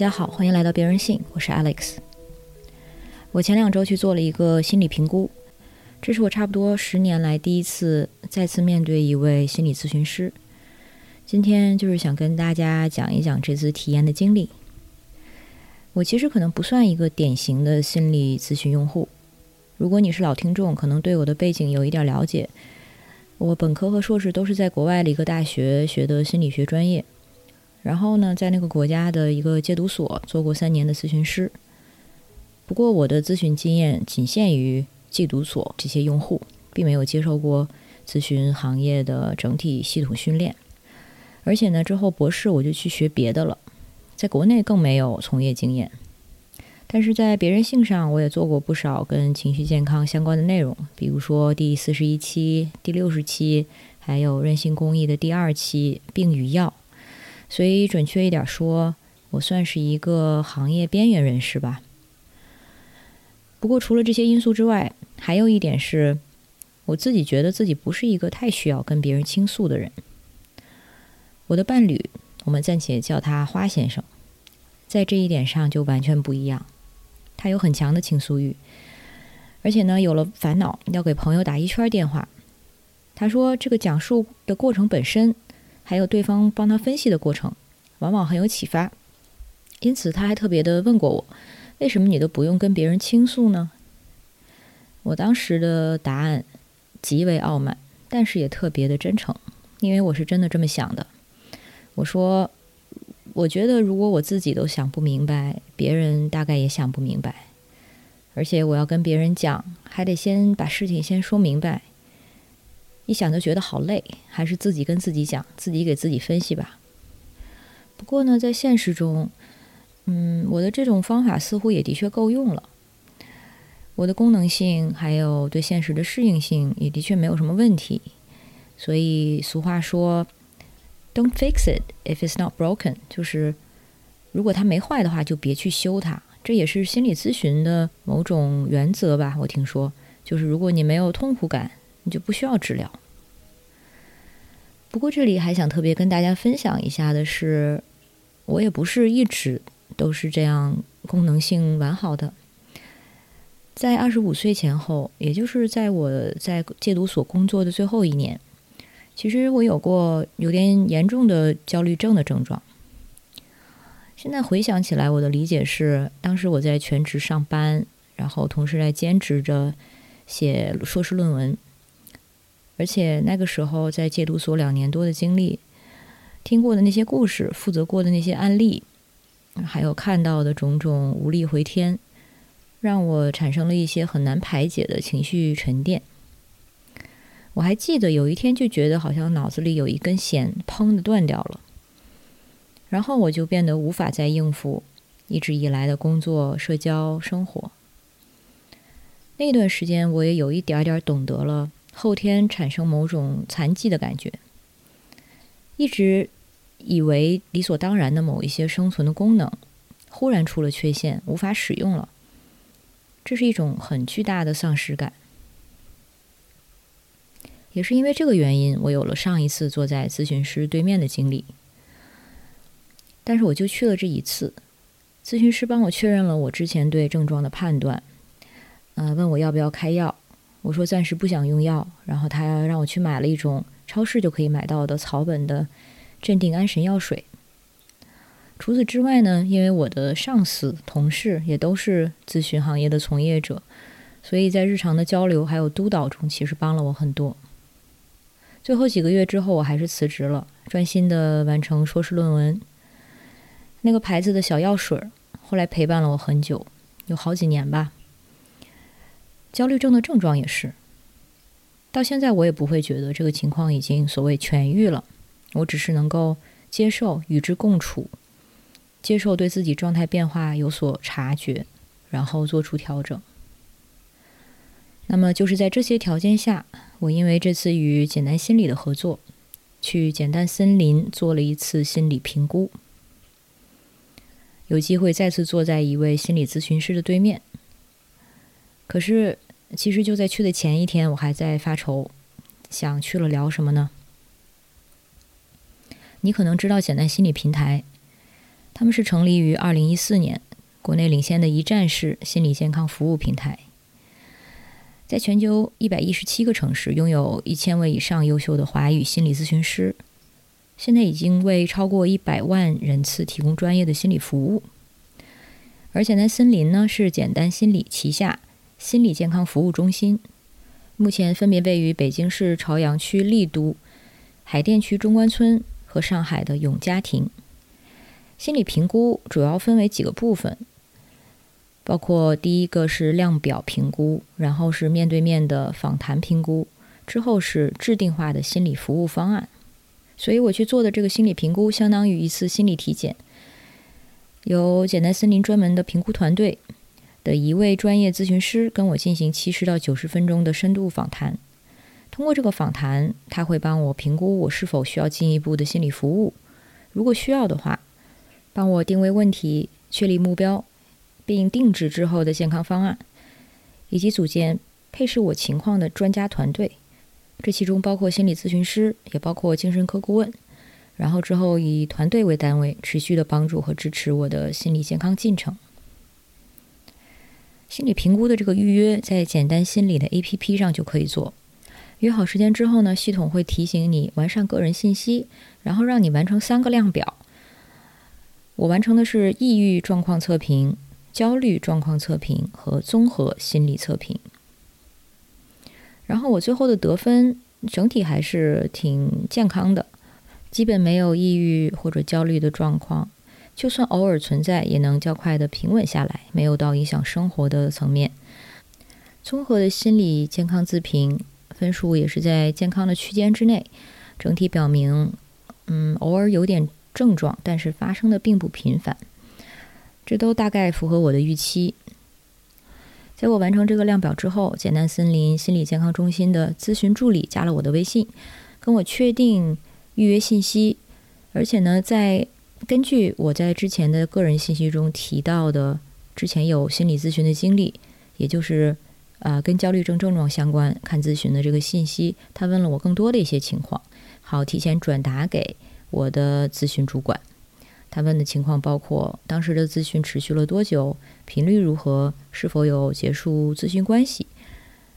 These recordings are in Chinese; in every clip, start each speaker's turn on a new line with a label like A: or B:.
A: 大家好，欢迎来到别人信，我是 Alex。我前两周去做了一个心理评估，这是我差不多十年来第一次再次面对一位心理咨询师。今天就是想跟大家讲一讲这次体验的经历。我其实可能不算一个典型的心理咨询用户。如果你是老听众，可能对我的背景有一点了解。我本科和硕士都是在国外的一个大学学的心理学专业，然后呢，在那个国家的一个戒毒所做过三年的咨询师。不过我的咨询经验仅限于戒毒所这些用户，并没有接受过咨询行业的整体系统训练。而且呢，之后博士我就去学别的了，在国内更没有从业经验。但是在别人性上，我也做过不少跟情绪健康相关的内容，比如说第四十一期、第六十期，还有任性公益的第二期《病与药》。所以准确一点说，我算是一个行业边缘人士吧。不过除了这些因素之外，还有一点是，我自己觉得自己不是一个太需要跟别人倾诉的人。我的伴侣，我们暂且叫他花先生，在这一点上就完全不一样。他有很强的倾诉欲，而且呢，有了烦恼要给朋友打一圈电话。他说，这个讲述的过程本身，还有对方帮他分析的过程，往往很有启发。因此，他还特别的问过我，为什么你都不用跟别人倾诉呢？我当时的答案极为傲慢，但是也特别的真诚，因为我是真的这么想的。我说，我觉得如果我自己都想不明白，别人大概也想不明白。而且我要跟别人讲，还得先把事情先说明白。一想就觉得好累，还是自己跟自己讲，自己给自己分析吧。不过呢，在现实中，嗯，我的这种方法似乎也的确够用了。我的功能性还有对现实的适应性也的确没有什么问题。所以俗话说。Don't fix it if it's not broken。就是如果它没坏的话，就别去修它。这也是心理咨询的某种原则吧？我听说，就是如果你没有痛苦感，你就不需要治疗。不过这里还想特别跟大家分享一下的是，我也不是一直都是这样功能性完好的。在二十五岁前后，也就是在我在戒毒所工作的最后一年。其实我有过有点严重的焦虑症的症状。现在回想起来，我的理解是，当时我在全职上班，然后同时在兼职着写硕士论文，而且那个时候在戒毒所两年多的经历，听过的那些故事，负责过的那些案例，还有看到的种种无力回天，让我产生了一些很难排解的情绪沉淀。我还记得有一天就觉得好像脑子里有一根弦砰的断掉了，然后我就变得无法再应付一直以来的工作、社交、生活。那段时间我也有一点点懂得了后天产生某种残疾的感觉，一直以为理所当然的某一些生存的功能忽然出了缺陷，无法使用了，这是一种很巨大的丧失感。也是因为这个原因，我有了上一次坐在咨询师对面的经历。但是我就去了这一次，咨询师帮我确认了我之前对症状的判断，呃，问我要不要开药，我说暂时不想用药，然后他让我去买了一种超市就可以买到的草本的镇定安神药水。除此之外呢，因为我的上司、同事也都是咨询行业的从业者，所以在日常的交流还有督导中，其实帮了我很多。最后几个月之后，我还是辞职了，专心的完成硕士论文。那个牌子的小药水，后来陪伴了我很久，有好几年吧。焦虑症的症状也是，到现在我也不会觉得这个情况已经所谓痊愈了，我只是能够接受与之共处，接受对自己状态变化有所察觉，然后做出调整。那么就是在这些条件下。我因为这次与简单心理的合作，去简单森林做了一次心理评估，有机会再次坐在一位心理咨询师的对面。可是，其实就在去的前一天，我还在发愁，想去了聊什么呢？你可能知道简单心理平台，他们是成立于二零一四年，国内领先的一站式心理健康服务平台，在全球一百一十七个城市拥有一千位以上优秀的华语心理咨询师，现在已经为超过一百万人次提供专业的心理服务。而简单森林呢，是简单心理旗下心理健康服务中心，目前分别位于北京市朝阳区丽都、海淀区中关村和上海的永嘉庭。心理评估主要分为几个部分，包括第一个是量表评估，然后是面对面的访谈评估，之后是制定化的心理服务方案。所以我去做的这个心理评估，相当于一次心理体检。由简单森林专门的评估团队的一位专业咨询师跟我进行七十到九十分钟的深度访谈。通过这个访谈，他会帮我评估我是否需要进一步的心理服务。如果需要的话，帮我定位问题、确立目标，并定制之后的健康方案，以及组建配适我情况的专家团队。这其中包括心理咨询师，也包括精神科顾问。然后之后以团队为单位，持续的帮助和支持我的心理健康进程。心理评估的这个预约，在简单心理的 APP 上就可以做。约好时间之后呢，系统会提醒你完善个人信息，然后让你完成三个量表。我完成的是抑郁状况测评、焦虑状况测评和综合心理测评。然后我最后的得分整体还是挺健康的。基本没有抑郁或者焦虑的状况，就算偶尔存在，也能较快的平稳下来，没有到影响生活的层面。综合的心理健康自评分数也是在健康的区间之内，整体表明，嗯，偶尔有点症状，但是发生的并不频繁，这都大概符合我的预期。在我完成这个量表之后，简单森林心理健康中心的咨询助理加了我的微信，跟我确定。预约信息，而且呢，在根据我在之前的个人信息中提到的，之前有心理咨询的经历，也就是啊跟焦虑症症状相关看咨询的这个信息，他问了我更多的一些情况，好提前转达给我的咨询主管。他问的情况包括当时的咨询持续了多久，频率如何，是否有结束咨询关系，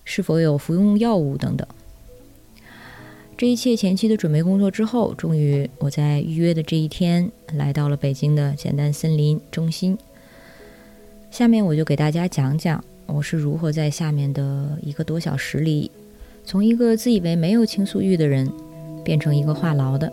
A: 是否有服用药物等等。这一切前期的准备工作之后，终于我在预约的这一天来到了北京的简单森林中心。下面我就给大家讲讲我是如何在下面的一个多小时里，从一个自以为没有倾诉欲的人，变成一个话痨的。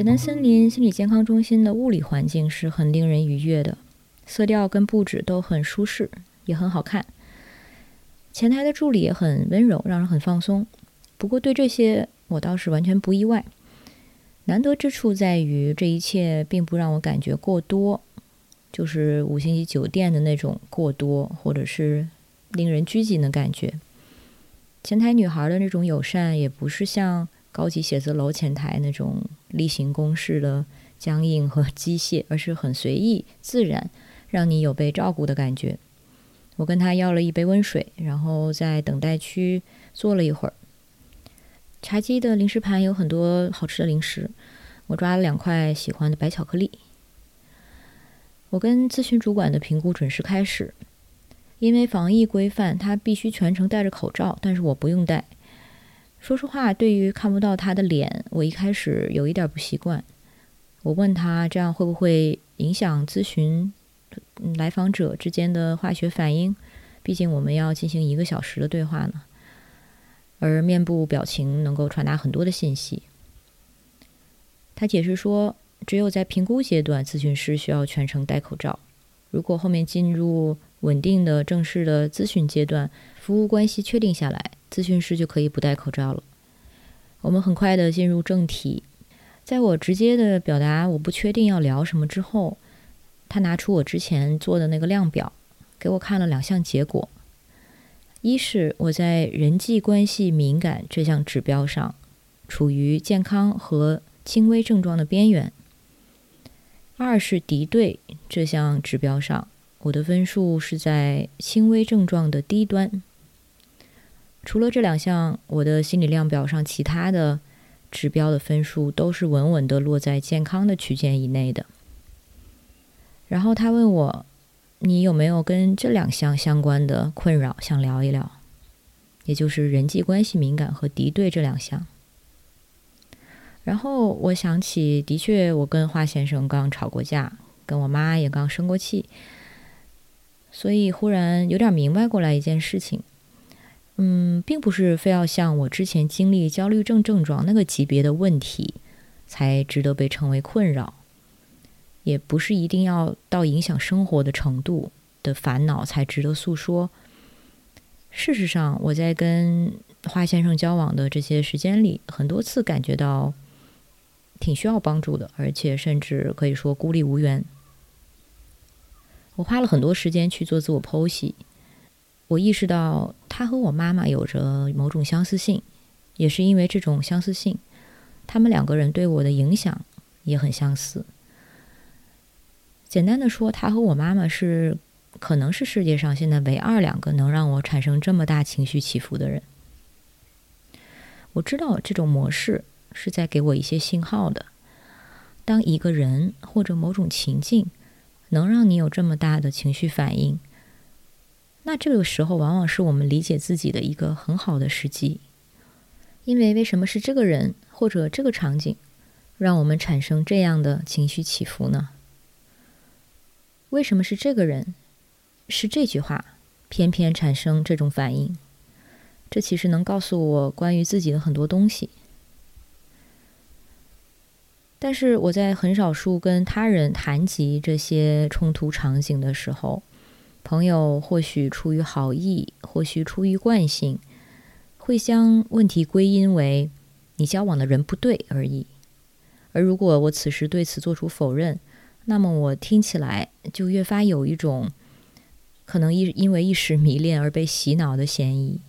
A: 简单森林心理健康中心的物理环境是很令人愉悦的，色调跟布置都很舒适，也很好看。前台的助理也很温柔，让人很放松。不过对这些我倒是完全不意外。难得之处在于这一切并不让我感觉过多，就是五星级酒店的那种过多，或者是令人拘谨的感觉。前台女孩的那种友善，也不是像。高级写字楼前台那种例行公事的僵硬和机械，而是很随意自然，让你有被照顾的感觉。我跟他要了一杯温水，然后在等待区坐了一会儿。茶几的零食盘有很多好吃的零食，我抓了两块喜欢的白巧克力。我跟咨询主管的评估准时开始，因为防疫规范，他必须全程戴着口罩，但是我不用戴。说实话，对于看不到他的脸，我一开始有一点不习惯。我问他这样会不会影响咨询来访者之间的化学反应？毕竟我们要进行一个小时的对话呢。而面部表情能够传达很多的信息。他解释说，只有在评估阶段，咨询师需要全程戴口罩。如果后面进入稳定的正式的咨询阶段，服务关系确定下来。咨询师就可以不戴口罩了。我们很快的进入正题，在我直接的表达我不确定要聊什么之后，他拿出我之前做的那个量表，给我看了两项结果：一是我在人际关系敏感这项指标上处于健康和轻微症状的边缘；二是敌对这项指标上，我的分数是在轻微症状的低端。除了这两项，我的心理量表上其他的指标的分数都是稳稳的落在健康的区间以内的。然后他问我，你有没有跟这两项相关的困扰想聊一聊？也就是人际关系敏感和敌对这两项。然后我想起，的确，我跟华先生刚吵过架，跟我妈也刚生过气，所以忽然有点明白过来一件事情。嗯，并不是非要像我之前经历焦虑症症状那个级别的问题才值得被称为困扰，也不是一定要到影响生活的程度的烦恼才值得诉说。事实上，我在跟花先生交往的这些时间里，很多次感觉到。挺需要帮助的，而且甚至可以说孤立无援。我花了很多时间去做自我剖析，我意识到他和我妈妈有着某种相似性，也是因为这种相似性，他们两个人对我的影响也很相似。简单的说，他和我妈妈是可能是世界上现在唯二两个能让我产生这么大情绪起伏的人。我知道这种模式。是在给我一些信号的。当一个人或者某种情境能让你有这么大的情绪反应，那这个时候往往是我们理解自己的一个很好的时机。因为为什么是这个人或者这个场景让我们产生这样的情绪起伏呢？为什么是这个人？是这句话偏偏产生这种反应？这其实能告诉我关于自己的很多东西。但是我在很少数跟他人谈及这些冲突场景的时候，朋友或许出于好意，或许出于惯性，会将问题归因为你交往的人不对而已。而如果我此时对此做出否认，那么我听起来就越发有一种可能一因为一时迷恋而被洗脑的嫌疑。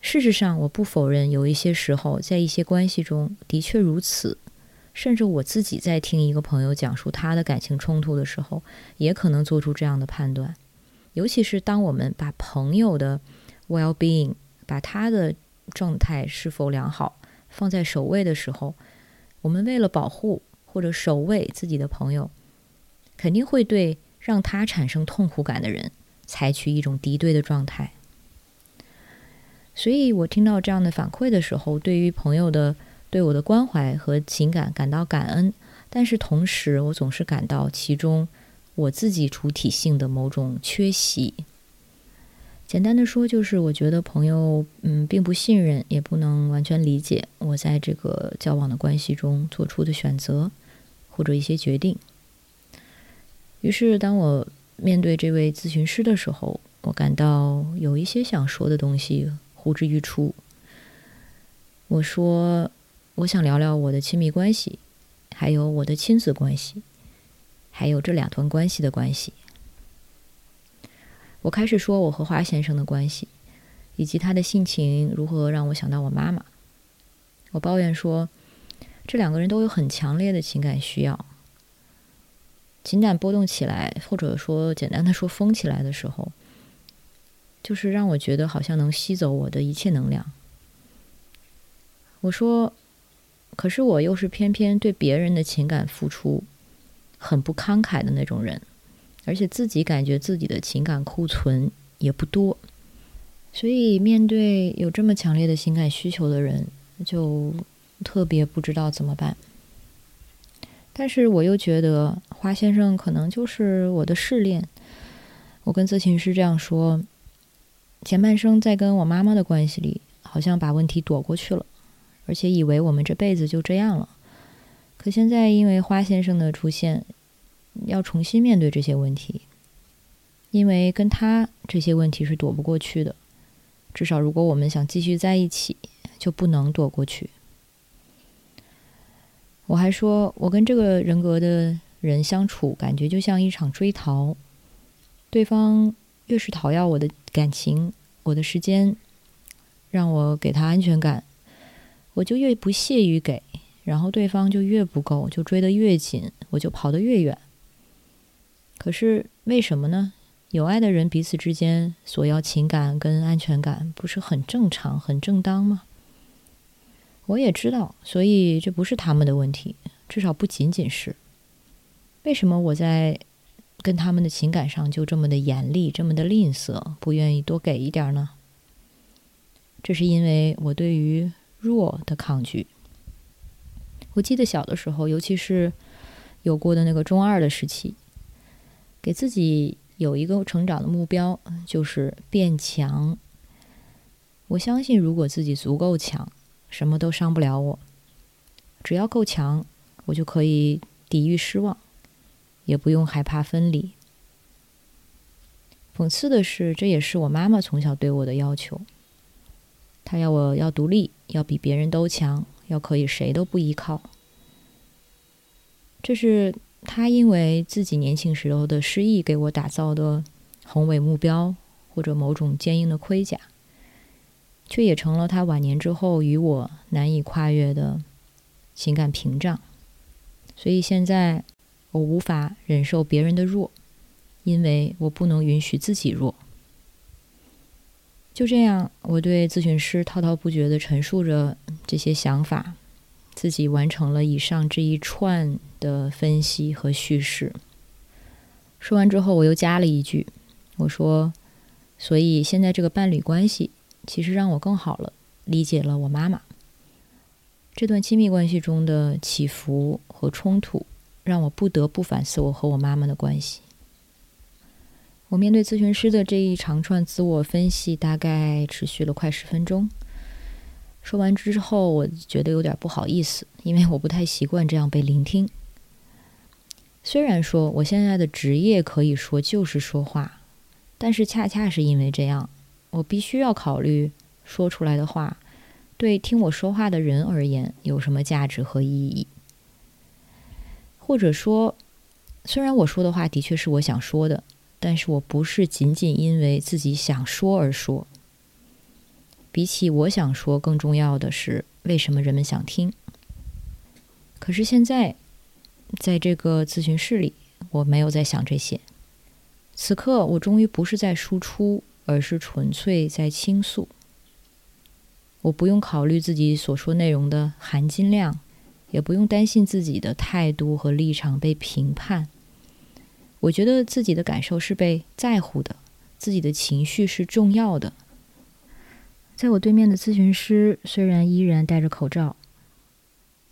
A: 事实上，我不否认有一些时候在一些关系中的确如此。甚至我自己在听一个朋友讲述他的感情冲突的时候，也可能做出这样的判断。尤其是当我们把朋友的 well being，把他的状态是否良好放在首位的时候，我们为了保护或者守卫自己的朋友，肯定会对让他产生痛苦感的人采取一种敌对的状态。所以我听到这样的反馈的时候，对于朋友的。对我的关怀和情感感到感恩，但是同时，我总是感到其中我自己主体性的某种缺席。简单的说，就是我觉得朋友嗯并不信任，也不能完全理解我在这个交往的关系中做出的选择或者一些决定。于是，当我面对这位咨询师的时候，我感到有一些想说的东西呼之欲出。我说。我想聊聊我的亲密关系，还有我的亲子关系，还有这两段关系的关系。我开始说我和华先生的关系，以及他的性情如何让我想到我妈妈。我抱怨说，这两个人都有很强烈的情感需要，情感波动起来，或者说简单的说疯起来的时候，就是让我觉得好像能吸走我的一切能量。我说。可是我又是偏偏对别人的情感付出很不慷慨的那种人，而且自己感觉自己的情感库存也不多，所以面对有这么强烈的情感需求的人，就特别不知道怎么办。但是我又觉得花先生可能就是我的试炼。我跟咨询师这样说：前半生在跟我妈妈的关系里，好像把问题躲过去了。而且以为我们这辈子就这样了，可现在因为花先生的出现，要重新面对这些问题，因为跟他这些问题是躲不过去的。至少如果我们想继续在一起，就不能躲过去。我还说，我跟这个人格的人相处，感觉就像一场追逃，对方越是讨要我的感情、我的时间，让我给他安全感。我就越不屑于给，然后对方就越不够，就追得越紧，我就跑得越远。可是为什么呢？有爱的人彼此之间索要情感跟安全感，不是很正常、很正当吗？我也知道，所以这不是他们的问题，至少不仅仅是。为什么我在跟他们的情感上就这么的严厉、这么的吝啬，不愿意多给一点呢？这是因为我对于弱的抗拒。我记得小的时候，尤其是有过的那个中二的时期，给自己有一个成长的目标，就是变强。我相信，如果自己足够强。什么都伤不了我，只要够强，我就可以抵御失望，也不用害怕分离。讽刺的是，这也是我妈妈从小对我的要求。她要我要独立，要比别人都强，要可以谁都不依靠。这是她因为自己年轻时候的失意给我打造的宏伟目标，或者某种坚硬的盔甲。却也成了他晚年之后与我难以跨越的情感屏障。所以现在我无法忍受别人的弱，因为我不能允许自己弱。就这样，我对咨询师滔滔不绝地陈述着这些想法，自己完成了以上这一串的分析和叙事。说完之后，我又加了一句：“我说，所以现在这个伴侣关系。”其实让我更好了理解了我妈妈。这段亲密关系中的起伏和冲突，让我不得不反思我和我妈妈的关系。我面对咨询师的这一长串自我分析，大概持续了快十分钟。说完之后，我觉得有点不好意思，因为我不太习惯这样被聆听。虽然说我现在的职业可以说就是说话，但是恰恰是因为这样。我必须要考虑说出来的话，对听我说话的人而言有什么价值和意义，或者说，虽然我说的话的确是我想说的，但是我不是仅仅因为自己想说而说。比起我想说，更重要的是为什么人们想听。可是现在，在这个咨询室里，我没有在想这些。此刻，我终于不是在输出。而是纯粹在倾诉。我不用考虑自己所说内容的含金量，也不用担心自己的态度和立场被评判。我觉得自己的感受是被在乎的，自己的情绪是重要的。在我对面的咨询师虽然依然戴着口罩，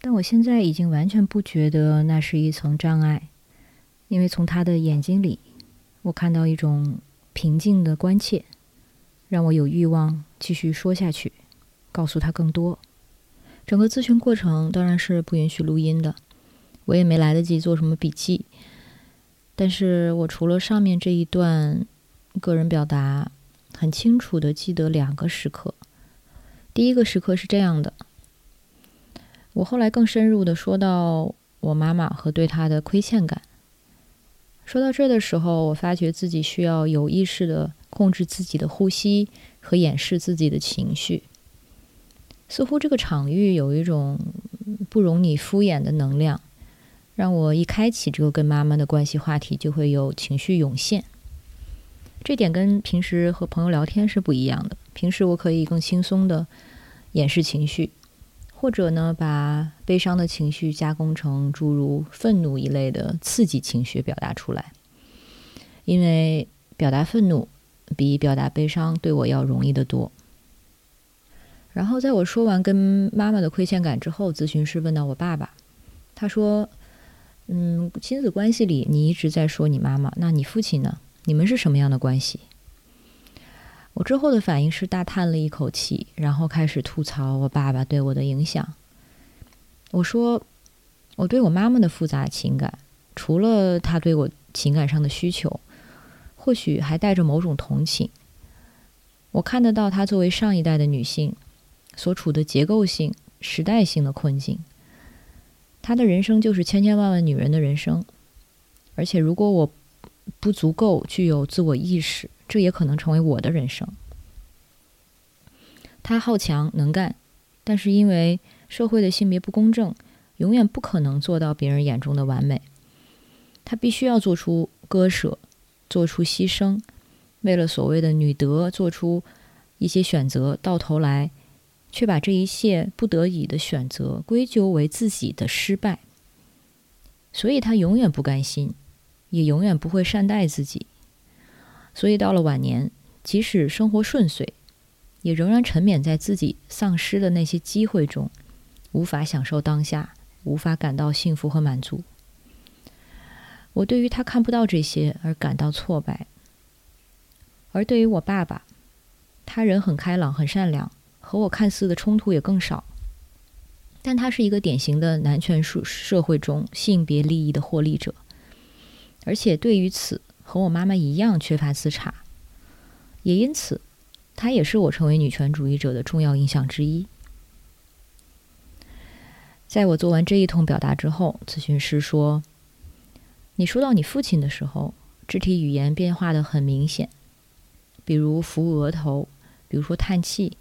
A: 但我现在已经完全不觉得那是一层障碍，因为从他的眼睛里，我看到一种。平静的关切，让我有欲望继续说下去，告诉他更多。整个咨询过程当然是不允许录音的，我也没来得及做什么笔记。但是我除了上面这一段个人表达，很清楚的记得两个时刻。第一个时刻是这样的：我后来更深入的说到我妈妈和对她的亏欠感。说到这的时候，我发觉自己需要有意识的控制自己的呼吸和掩饰自己的情绪。似乎这个场域有一种不容你敷衍的能量，让我一开启这个跟妈妈的关系话题，就会有情绪涌现。这点跟平时和朋友聊天是不一样的。平时我可以更轻松的掩饰情绪。或者呢，把悲伤的情绪加工成诸如愤怒一类的刺激情绪表达出来，因为表达愤怒比表达悲伤对我要容易得多。然后在我说完跟妈妈的亏欠感之后，咨询师问到我爸爸，他说：“嗯，亲子关系里你一直在说你妈妈，那你父亲呢？你们是什么样的关系？”我之后的反应是大叹了一口气，然后开始吐槽我爸爸对我的影响。我说，我对我妈妈的复杂情感，除了他对我情感上的需求，或许还带着某种同情。我看得到她作为上一代的女性所处的结构性、时代性的困境。她的人生就是千千万万女人的人生，而且如果我不足够具有自我意识。这也可能成为我的人生。他好强能干，但是因为社会的性别不公正，永远不可能做到别人眼中的完美。她必须要做出割舍，做出牺牲，为了所谓的女德做出一些选择，到头来却把这一切不得已的选择归咎为自己的失败。所以他永远不甘心，也永远不会善待自己。所以到了晚年，即使生活顺遂，也仍然沉湎在自己丧失的那些机会中，无法享受当下，无法感到幸福和满足。我对于他看不到这些而感到挫败，而对于我爸爸，他人很开朗、很善良，和我看似的冲突也更少。但他是一个典型的男权社社会中性别利益的获利者，而且对于此和我妈妈一样缺乏自查，也因此，他也是我成为女权主义者的重要影响之一。在我做完这一通表达之后，咨询师说。你说到你父亲的时候，肢体语言变化的很明显，比如扶额头，比如说叹气，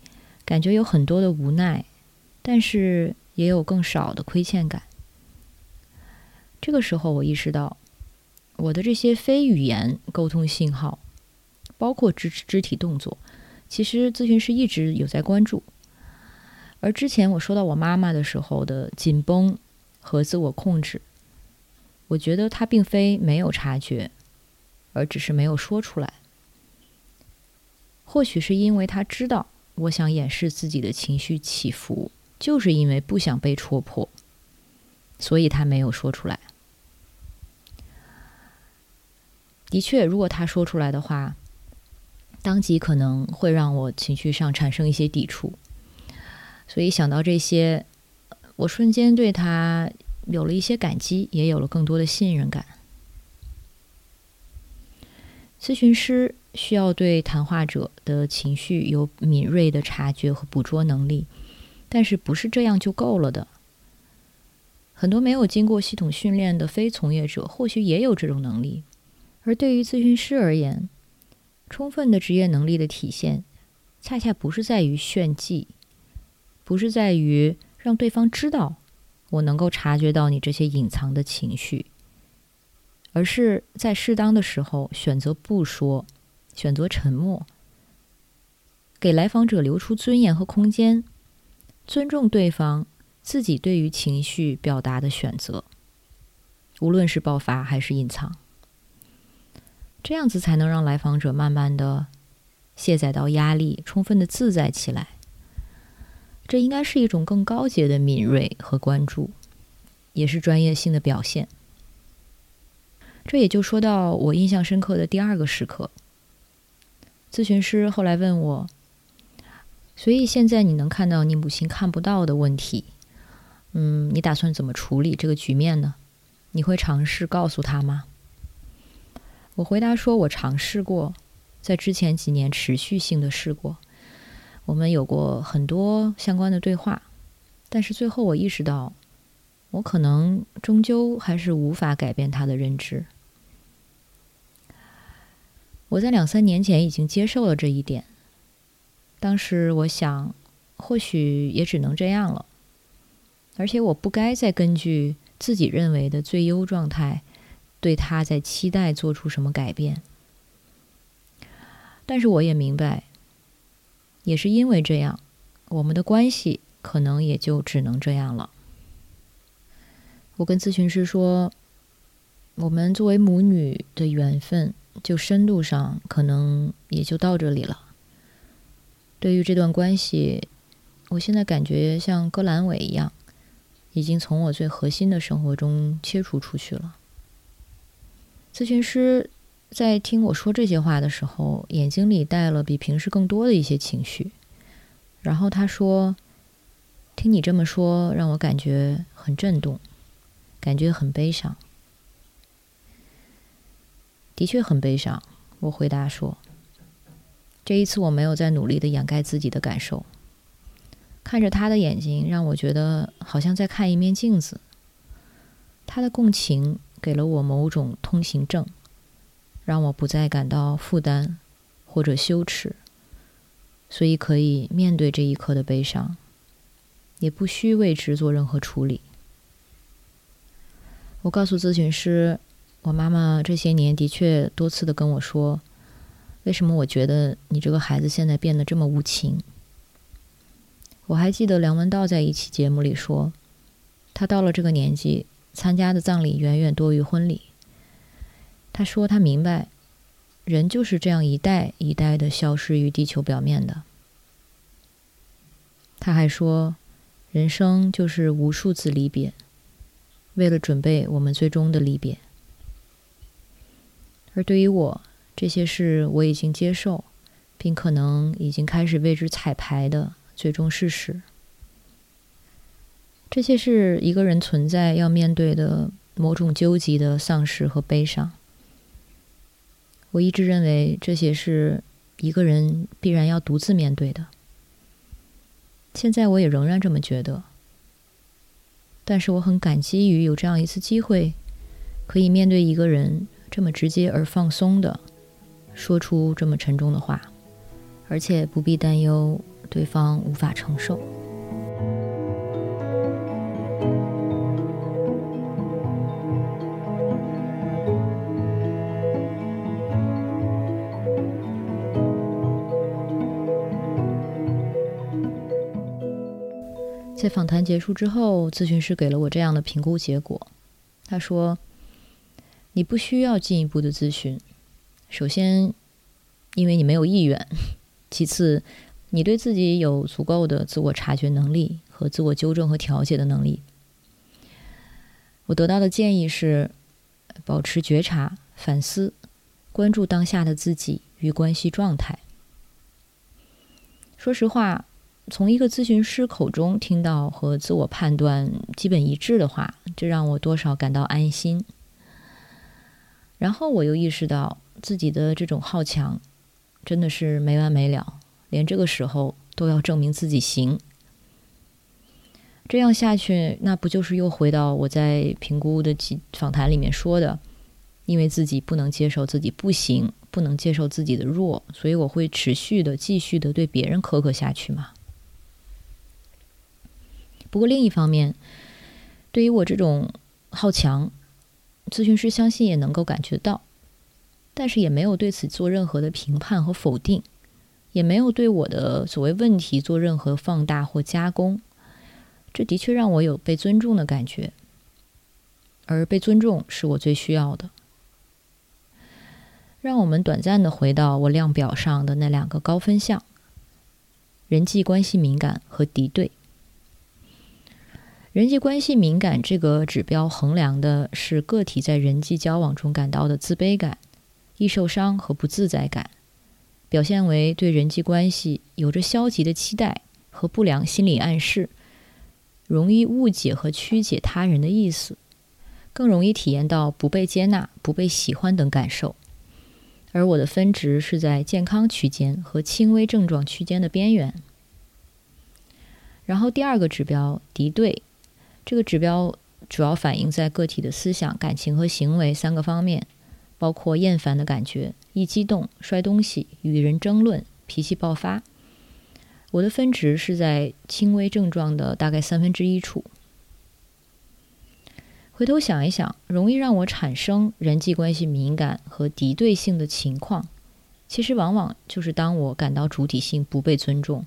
A: 感觉有很多的无奈，但是也有更少的亏欠感。这个时候，我意识到，我的这些非语言沟通信号，包括肢肢体动作，其实咨询师一直有在关注。而之前我说到我妈妈的时候的紧绷和自我控制。我觉得她并非没有察觉，而只是没有说出来。或许是因为她知道我想掩饰自己的情绪起伏，就是因为不想被戳破，所以他没有说出来。的确，如果他说出来的话，当即可能会让我情绪上产生一些抵触。所以想到这些，我瞬间对他。有了一些感激，也有了更多的信任感。咨询师需要对谈话者的情绪有敏锐的察觉和捕捉能力，但是不是这样就够了的。很多没有经过系统训练的非从业者或许也有这种能力，而对于咨询师而言，充分的职业能力的体现，恰恰不是在于炫技，不是在于让对方知道。我能够察觉到你这些隐藏的情绪，而是在适当的时候选择不说，选择沉默，给来访者留出尊严和空间，尊重对方自己对于情绪表达的选择，无论是爆发还是隐藏，这样子才能让来访者慢慢的卸载到压力，充分的自在起来。这应该是一种更高阶的敏锐和关注，也是专业性的表现。这也就说到我印象深刻的第二个时刻。咨询师后来问我：“所以现在你能看到你母亲看不到的问题，嗯，你打算怎么处理这个局面呢？你会尝试告诉他吗？”我回答说：“我尝试过，在之前几年持续性的试过。”我们有过很多相关的对话，但是最后我意识到，我可能终究还是无法改变他的认知。我在两三年前已经接受了这一点，当时我想，或许也只能这样了，而且我不该再根据自己认为的最优状态，对他在期待做出什么改变。但是我也明白。也是因为这样，我们的关系可能也就只能这样了。我跟咨询师说，我们作为母女的缘分，就深度上可能也就到这里了。对于这段关系，我现在感觉像割阑尾一样，已经从我最核心的生活中切除出去了。咨询师。在听我说这些话的时候，眼睛里带了比平时更多的一些情绪。然后他说：“听你这么说，让我感觉很震动，感觉很悲伤。”的确很悲伤，我回答说：“这一次我没有再努力的掩盖自己的感受。看着他的眼睛，让我觉得好像在看一面镜子。他的共情给了我某种通行证。”让我不再感到负担或者羞耻，所以可以面对这一刻的悲伤，也不需为之做任何处理。我告诉咨询师，我妈妈这些年的确多次的跟我说，为什么我觉得你这个孩子现在变得这么无情？我还记得梁文道在一期节目里说，他到了这个年纪，参加的葬礼远远多于婚礼。他说他明白，人就是这样一代一代的消失于地球表面的。他还说，人生就是无数次离别，为了准备我们最终的离别。而对于我，这些事我已经接受，并可能已经开始为之彩排的。最终事实，这些是一个人存在要面对的某种纠结的丧失和悲伤。我一直认为这些是一个人必然要独自面对的。现在我也仍然这么觉得。但是我很感激于有这样一次机会，可以面对一个人这么直接而放松的说出这么沉重的话，而且不必担忧。对方无法承受。在访谈结束之后，咨询师给了我这样的评估结果。他说：“你不需要进一步的咨询。首先，因为你没有意愿；其次。”你对自己有足够的自我察觉能力和自我纠正和调节的能力。我得到的建议是：保持觉察、反思、关注当下的自己与关系状态。说实话，从一个咨询师口中听到和自我判断基本一致的话，这让我多少感到安心。然后我又意识到自己的这种好强，真的是没完没了。连这个时候都要证明自己行，这样下去，那不就是又回到我在评估的几访谈里面说的，因为自己不能接受自己不行，不能接受自己的弱，所以我会持续的、继续的对别人苛刻下去嘛？不过另一方面，对于我这种好强，咨询师相信也能够感觉到，但是也没有对此做任何的评判和否定。也没有对我的所谓问题做任何放大或加工，这的确让我有被尊重的感觉，而被尊重是我最需要的。让我们短暂的回到我量表上的那两个高分项：人际关系敏感和敌对。人际关系敏感这个指标衡量的是个体在人际交往中感到的自卑感、易受伤和不自在感。表现为对人际关系有着消极的期待和不良心理暗示，容易误解和曲解他人的意思，更容易体验到不被接纳、不被喜欢等感受。而我的分值是在健康区间和轻微症状区间的边缘。然后第二个指标敌对，这个指标主要反映在个体的思想、感情和行为三个方面。包括厌烦的感觉、易激动、摔东西、与人争论、脾气爆发。我的分值是在轻微症状的大概三分之一处。回头想一想，容易让我产生人际关系敏感和敌对性的情况，其实往往就是当我感到主体性不被尊重，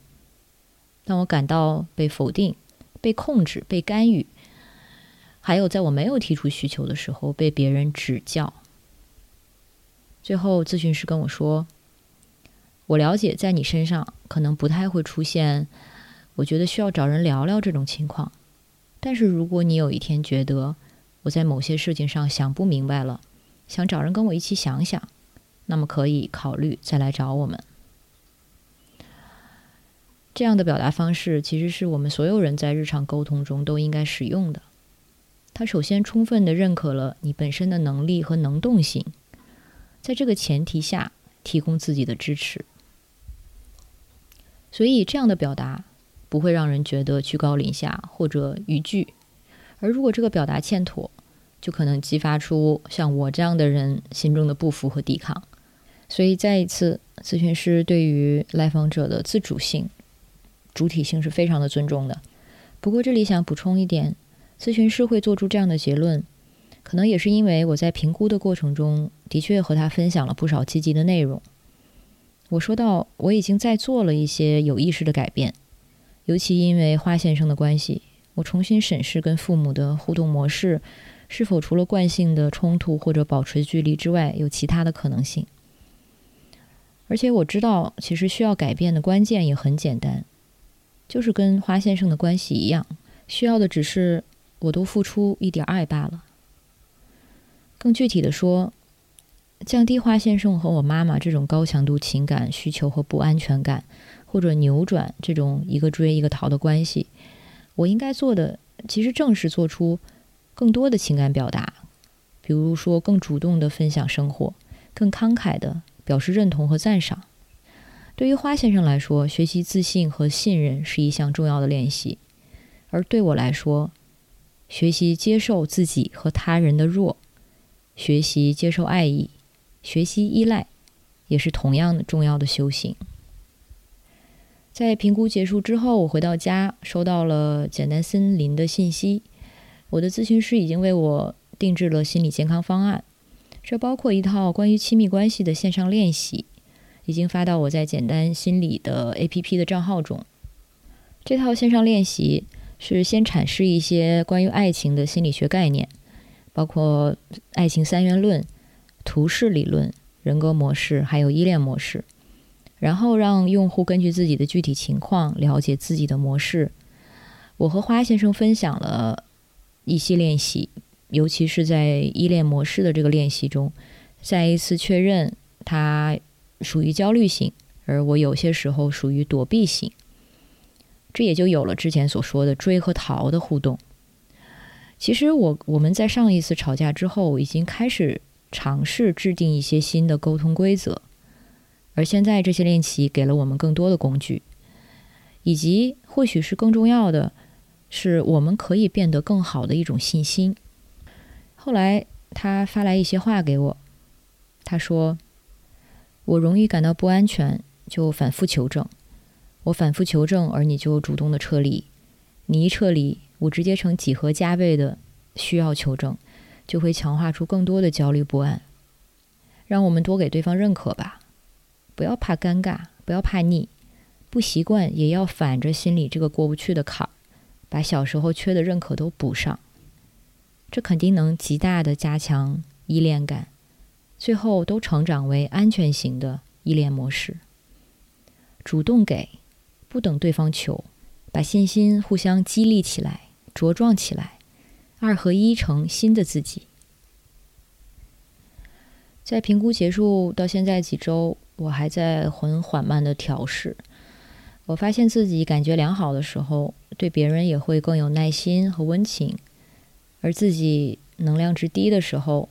A: 当我感到被否定、被控制、被干预，还有在我没有提出需求的时候被别人指教。最后，咨询师跟我说：“我了解，在你身上可能不太会出现，我觉得需要找人聊聊这种情况。但是，如果你有一天觉得我在某些事情上想不明白了，想找人跟我一起想想，那么可以考虑再来找我们。”这样的表达方式，其实是我们所有人在日常沟通中都应该使用的。它首先充分的认可了你本身的能力和能动性。在这个前提下，提供自己的支持，所以这样的表达不会让人觉得居高临下或者逾矩。而如果这个表达欠妥，就可能激发出像我这样的人心中的不服和抵抗。所以，再一次，咨询师对于来访者的自主性、主体性是非常的尊重的。不过，这里想补充一点，咨询师会做出这样的结论。可能也是因为我在评估的过程中的确和他分享了不少积极的内容。我说到我已经在做了一些有意识的改变，尤其因为花先生的关系，我重新审视跟父母的互动模式，是否除了惯性的冲突或者保持距离之外，有其他的可能性。而且我知道，其实需要改变的关键也很简单，就是跟花先生的关系一样，需要的只是我多付出一点爱罢了。更具体的说，降低花先生和我妈妈这种高强度情感需求和不安全感，或者扭转这种一个追一个逃的关系，我应该做的其实正是做出更多的情感表达，比如说更主动的分享生活，更慷慨的。表示认同和赞赏。对于花先生来说，学习自信和信任是一项重要的练习；而对我来说，学习接受自己和他人的弱，学习接受爱意，学习依赖，也是同样的重要的修行。在评估结束之后，我回到家，收到了简单森林的信息：我的咨询师已经为我定制了心理健康方案。这包括一套关于亲密关系的线上练习，已经发到我在简单心理的 APP 的账号中。这套线上练习是先阐释一些关于爱情的心理学概念，包括爱情三元论、图式理论、人格模式，还有依恋模式，然后让用户根据自己的具体情况了解自己的模式。我和花先生分享了一些练习。尤其是在依恋模式的这个练习中，再一次确认他属于焦虑型，而我有些时候属于躲避型，这也就有了之前所说的追和逃的互动。其实我我们在上一次吵架之后，已经开始尝试制定一些新的沟通规则，而现在这些练习给了我们更多的工具，以及或许是更重要的是，我们可以变得更好的一种信心。后来，他发来一些话给我。他说：“我容易感到不安全，就反复求证。我反复求证，而你就主动的撤离。你一撤离，我直接成几何加倍的需要求证，就会强化出更多的焦虑不安。让我们多给对方认可吧，不要怕尴尬，不要怕腻，不习惯也要反着心里这个过不去的坎儿，把小时候缺的认可都补上。”这肯定能极大的加强依恋感，最后都成长为安全型的依恋模式。主动给，不等对方求，把信心互相激励起来，茁壮起来，二合一成新的自己。在评估结束到现在几周，我还在很缓慢的调试。我发现自己感觉良好的时候，对别人也会更有耐心和温情。而自己能量值低的时候，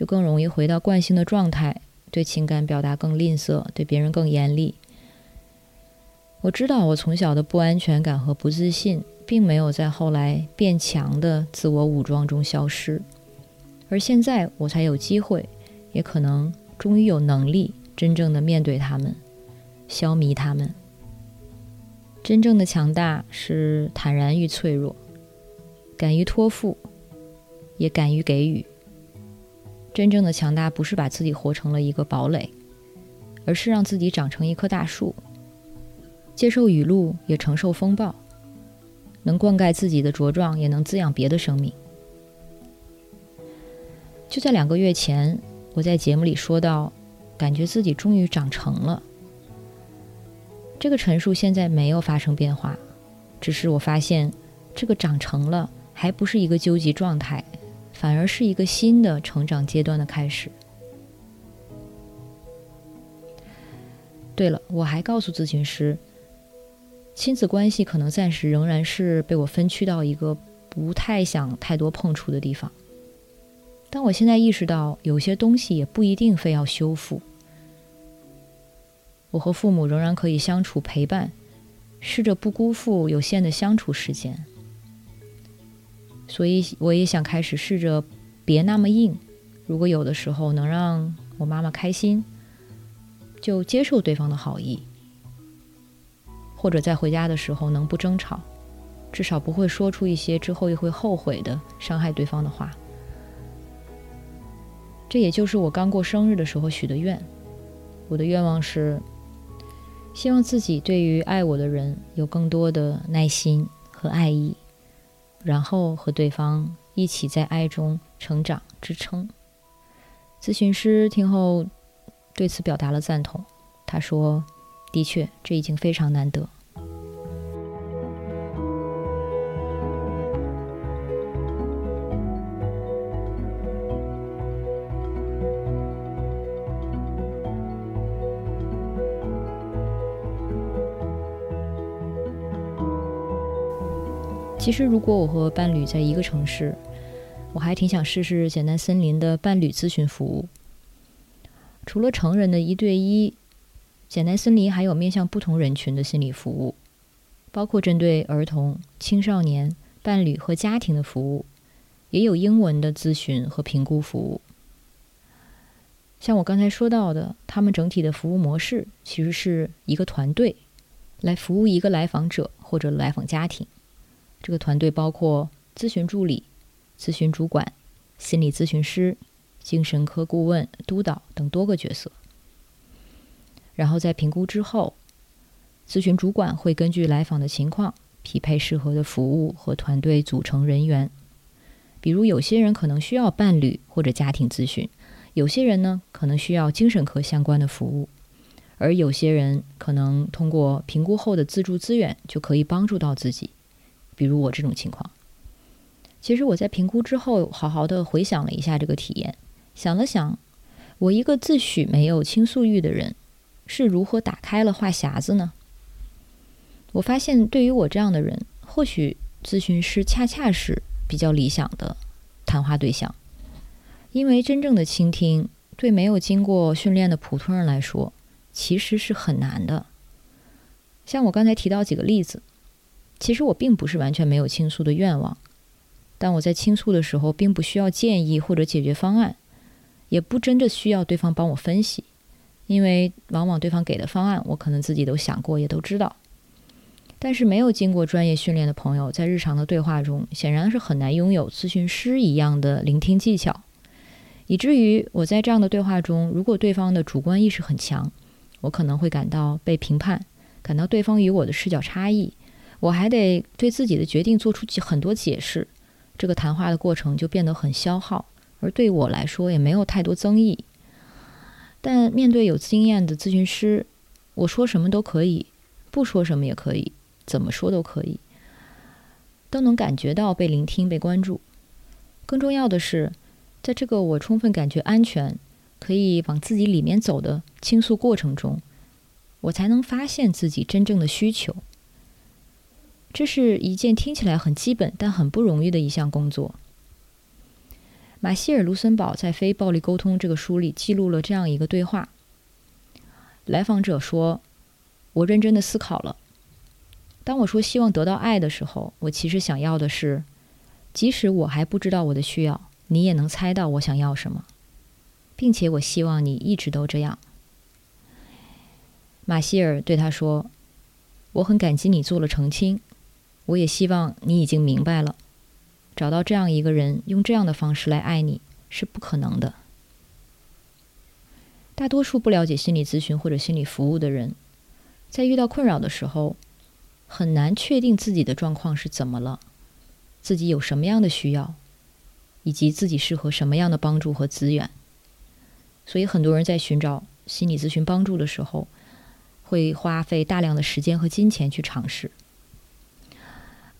A: 就更容易回到惯性的状态，对情感表达更吝啬，对别人更严厉。我知道我从小的不安全感和不自信，并没有在后来变强的自我武装中消失，而现在我才有机会，也可能终于有能力真正的面对他们，消弭他们。真正的强大是坦然与脆弱，敢于托付。也敢于给予。真正的强大不是把自己活成了一个堡垒，而是让自己长成一棵大树，接受雨露，也承受风暴，能灌溉自己的茁壮，也能滋养别的生命。就在两个月前，我在节目里说到，感觉自己终于长成了。这个陈述现在没有发生变化，只是我发现，这个长成了还不是一个究极状态。反而是一个新的成长阶段的开始。对了，我还告诉咨询师，亲子关系可能暂时仍然是被我分区到一个不太想太多碰触的地方。但我现在意识到，有些东西也不一定非要修复。我和父母仍然可以相处陪伴，试着不辜负有限的相处时间。所以我也想开始试着别那么硬，如果有的时候能让我妈妈开心，就接受对方的好意，或者在回家的时候能不争吵，至少不会说出一些之后又会后悔的伤害对方的话。这也就是我刚过生日的时候许的愿。我的愿望是，希望自己对于爱我的人有更多的耐心和爱意，然后和对方一起在爱中成长支撑。咨询师听后对此表达了赞同，他说：“的确，这已经非常难得。”其实，如果我和伴侣在一个城市，我还挺想试试简单森林的伴侣咨询服务。除了成人的一对一，简单森林还有面向不同人群的心理服务，包括针对儿童、青少年、伴侣和家庭的服务，也有英文的咨询和评估服务。像我刚才说到的，他们整体的服务模式其实是一个团队来服务一个来访者或者来访家庭。这个团队包括咨询助理、咨询主管、心理咨询师、精神科顾问、督导等多个角色。然后在评估之后，咨询主管会根据来访的情况匹配适合的服务和团队组成人员。比如，有些人可能需要伴侣或者家庭咨询，有些人呢可能需要精神科相关的服务，而有些人可能通过评估后的自助资源就可以帮助到自己。比如我这种情况，其实我在评估之后，好好的回想了一下这个体验，想了想，我一个自诩没有倾诉欲的人，是如何打开了话匣子呢？我发现，对于我这样的人，或许咨询师恰恰是比较理想的谈话对象，因为真正的倾听，对没有经过训练的普通人来说，其实是很难的。像我刚才提到几个例子。其实我并不是完全没有倾诉的愿望，但我在倾诉的时候，并不需要建议或者解决方案，也不真的需要对方帮我分析，因为往往对方给的方案，我可能自己都想过，也都知道。但是没有经过专业训练的朋友，在日常的对话中，显然是很难拥有咨询师一样的聆听技巧，以至于我在这样的对话中，如果对方的主观意识很强，我可能会感到被评判，感到对方与我的视角差异。我还得对自己的决定做出很多解释，这个谈话的过程就变得很消耗，而对我来说也没有太多增益。但面对有经验的咨询师，我说什么都可以，不说什么也可以，怎么说都可以，都能感觉到被聆听、被关注。更重要的是，在这个我充分感觉安全、可以往自己里面走的倾诉过程中，我才能发现自己真正的需求。这是一件听起来很基本但很不容易的一项工作。马歇尔·卢森堡在《非暴力沟通》这个书里记录了这样一个对话：来访者说：“我认真的思考了。当我说希望得到爱的时候，我其实想要的是，即使我还不知道我的需要，你也能猜到我想要什么，并且我希望你一直都这样。”马歇尔对他说：“我很感激你做了澄清。”我也希望你已经明白了，找到这样一个人，用这样的方式来爱你是不可能的。大多数不了解心理咨询或者心理服务的人，在遇到困扰的时候，很难确定自己的状况是怎么了，自己有什么样的需要，以及自己适合什么样的帮助和资源。所以，很多人在寻找心理咨询帮助的时候，会花费大量的时间和金钱去尝试。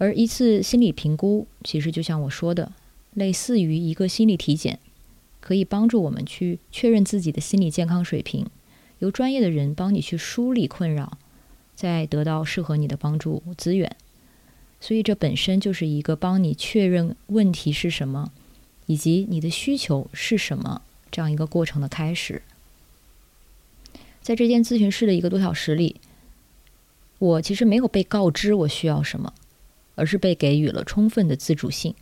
A: 而一次心理评估，其实就像我说的，类似于一个心理体检，可以帮助我们去确认自己的心理健康水平，由专业的人帮你去梳理困扰，再得到适合你的帮助资源。所以这本身就是一个帮你确认问题是什么，以及你的需求是什么这样一个过程的开始。在这间咨询室的一个多小时里，我其实没有被告知我需要什么。而是被给予了充分的自主性，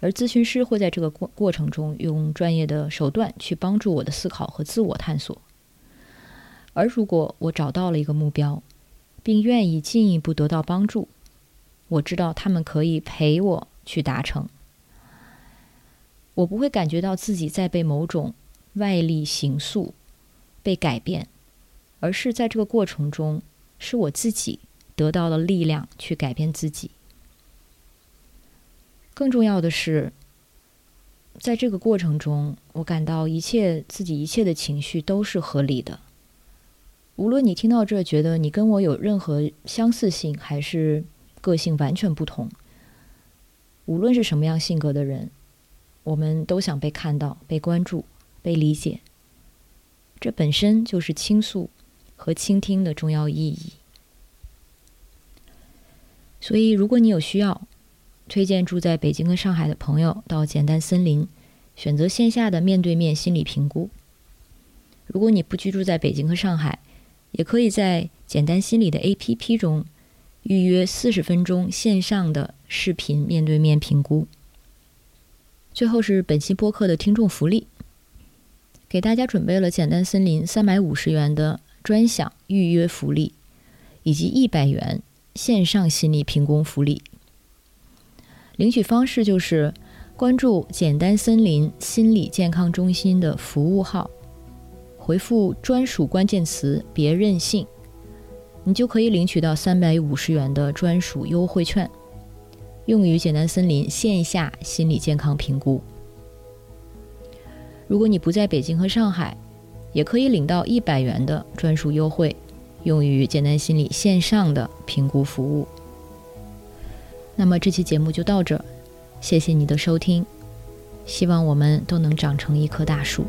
A: 而咨询师会在这个过过程中用专业的手段去帮助我的思考和自我探索。而如果我找到了一个目标，并愿意进一步得到帮助，我知道他们可以陪我去达成。我不会感觉到自己在被某种外力形塑、被改变，而是在这个过程中，是我自己得到了力量去改变自己。更重要的是，在这个过程中，我感到一切自己一切的情绪都是合理的。无论你听到这觉得你跟我有任何相似性，还是个性完全不同，无论是什么样性格的人。我们都想被看到、被关注、被理解，这本身就是倾诉和倾听的重要意义。所以，如果你有需要，推荐住在北京和上海的朋友到简单森林选择线下的面对面心理评估。如果你不居住在北京和上海，也可以在简单心理的 APP 中预约四十分钟线上的视频面对面评估。最后是本期播客的听众福利，给大家准备了简单森林三百五十元的专享预约福利，以及一百元线上心理评估福利。领取方式就是关注简单森林心理健康中心的服务号，回复专属关键词“别任性”，你就可以领取到三百五十元的专属优惠券。用于简单森林线下心理健康评估。如果你不在北京和上海，也可以领到一百元的专属优惠，用于简单心理线上的评估服务。那么这期节目就到这，谢谢你的收听，希望我们都能长成一棵大树。